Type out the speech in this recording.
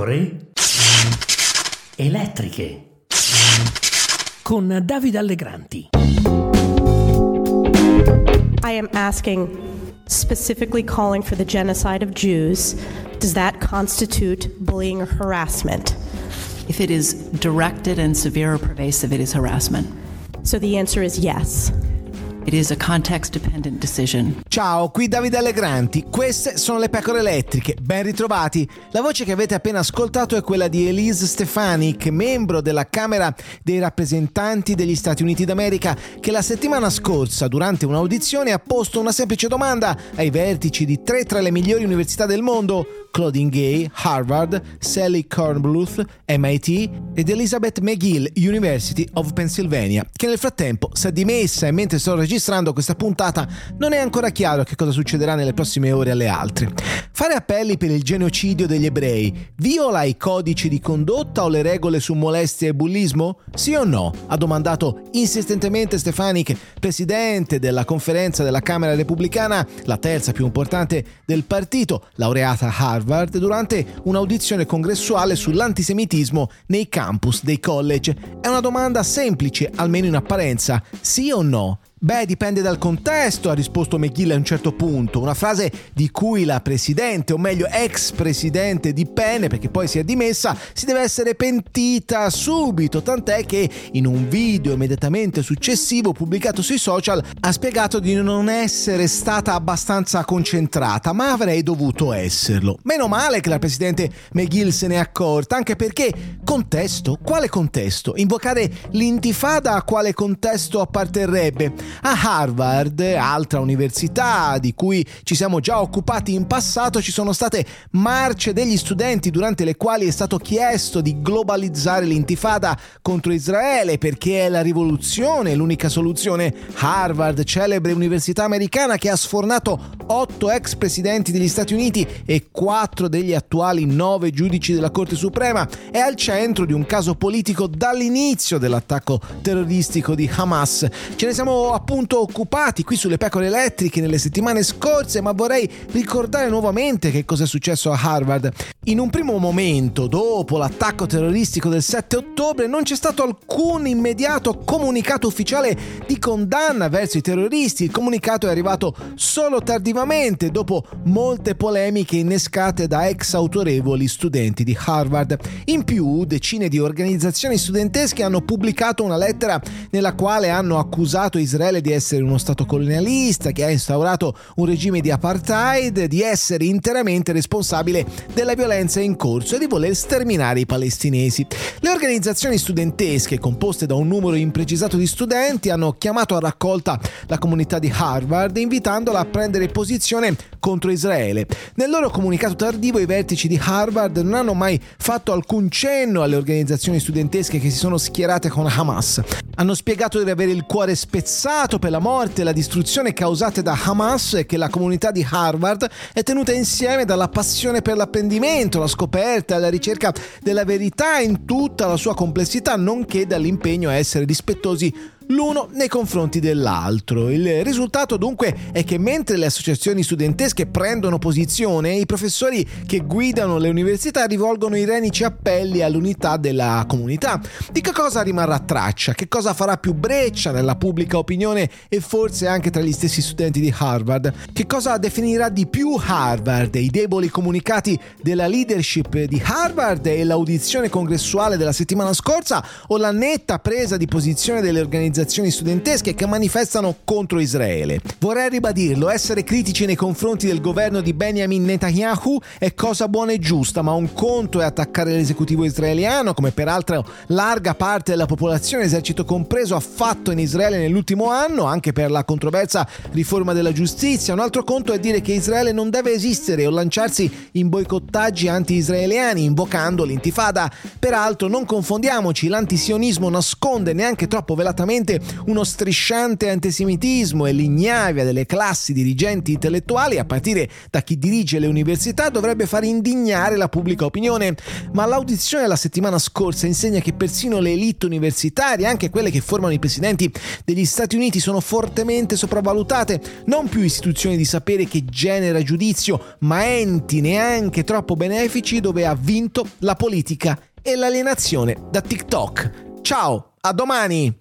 pecore elettriche con Davide Allegranti. I am asking, specifically calling for the genocide of Jews, does that constitute bullying or harassment? If it is directed and severe or pervasive, it is harassment. So the answer is yes. It is a context dependent decision. Ciao, qui Davide Allegranti. Queste sono le pecore elettriche. Ben ritrovati. La voce che avete appena ascoltato è quella di Elise Stefanik, membro della Camera dei rappresentanti degli Stati Uniti d'America, che la settimana scorsa, durante un'audizione, ha posto una semplice domanda ai vertici di tre tra le migliori università del mondo Claudine Gay, Harvard, Sally Kornbluth, MIT ed Elizabeth McGill, University of Pennsylvania, che nel frattempo si è dimessa e mentre sto registrando questa puntata non è ancora chiaro che cosa succederà nelle prossime ore alle altre. Fare appelli per il genocidio degli ebrei viola i codici di condotta o le regole su molestie e bullismo? Sì o no? Ha domandato insistentemente Stefanik, presidente della conferenza della Camera Repubblicana, la terza più importante del partito, laureata a Harvard durante un'audizione congressuale sull'antisemitismo nei campus dei college. È una domanda semplice, almeno in apparenza, sì o no? Beh, dipende dal contesto, ha risposto McGill a un certo punto, una frase di cui la presidente, o meglio ex presidente di Penn, perché poi si è dimessa, si deve essere pentita subito, tant'è che in un video immediatamente successivo pubblicato sui social ha spiegato di non essere stata abbastanza concentrata, ma avrei dovuto esserlo. Meno male che la presidente McGill se n'è accorta, anche perché contesto? Quale contesto? Invocare l'intifada a quale contesto apparterrebbe? A Harvard, altra università di cui ci siamo già occupati in passato, ci sono state marce degli studenti durante le quali è stato chiesto di globalizzare l'intifada contro Israele perché è la rivoluzione l'unica soluzione. Harvard, celebre università americana che ha sfornato otto ex presidenti degli Stati Uniti e quattro degli attuali nove giudici della Corte Suprema, è al centro di un caso politico dall'inizio dell'attacco terroristico di Hamas. Ce ne siamo appunto occupati qui sulle pecore elettriche nelle settimane scorse, ma vorrei ricordare nuovamente che cosa è successo a Harvard. In un primo momento, dopo l'attacco terroristico del 7 ottobre, non c'è stato alcun immediato comunicato ufficiale di condanna verso i terroristi. Il comunicato è arrivato solo tardivamente, dopo molte polemiche innescate da ex autorevoli studenti di Harvard. In più, decine di organizzazioni studentesche hanno pubblicato una lettera nella quale hanno accusato Israele Israele di essere uno Stato colonialista che ha instaurato un regime di apartheid, di essere interamente responsabile della violenza in corso e di voler sterminare i palestinesi. Le organizzazioni studentesche, composte da un numero imprecisato di studenti, hanno chiamato a raccolta la comunità di Harvard invitandola a prendere posizione contro Israele. Nel loro comunicato tardivo i vertici di Harvard non hanno mai fatto alcun cenno alle organizzazioni studentesche che si sono schierate con Hamas. Hanno spiegato di avere il cuore spezzato per la morte e la distruzione causate da Hamas e che la comunità di Harvard è tenuta insieme dalla passione per l'apprendimento, la scoperta e la ricerca della verità in tutta la sua complessità, nonché dall'impegno a essere rispettosi l'uno nei confronti dell'altro. Il risultato dunque è che mentre le associazioni studentesche prendono posizione, i professori che guidano le università rivolgono i renici appelli all'unità della comunità. Di che cosa rimarrà traccia? Che cosa farà più breccia nella pubblica opinione e forse anche tra gli stessi studenti di Harvard? Che cosa definirà di più Harvard? I deboli comunicati della leadership di Harvard e l'audizione congressuale della settimana scorsa o la netta presa di posizione delle organizzazioni organizzazioni studentesche che manifestano contro Israele. Vorrei ribadirlo, essere critici nei confronti del governo di Benjamin Netanyahu è cosa buona e giusta, ma un conto è attaccare l'esecutivo israeliano, come peraltro larga parte della popolazione, esercito compreso, ha fatto in Israele nell'ultimo anno, anche per la controversa riforma della giustizia. Un altro conto è dire che Israele non deve esistere o lanciarsi in boicottaggi anti-israeliani, invocando l'intifada. Peraltro non confondiamoci, l'antisionismo nasconde neanche troppo velatamente sicuramente uno strisciante antisemitismo e l'ignavia delle classi dirigenti intellettuali, a partire da chi dirige le università, dovrebbe far indignare la pubblica opinione. Ma l'audizione della settimana scorsa insegna che persino le elite universitarie, anche quelle che formano i presidenti degli Stati Uniti, sono fortemente sopravvalutate, non più istituzioni di sapere che genera giudizio, ma enti neanche troppo benefici dove ha vinto la politica e l'alienazione da TikTok. Ciao, a domani!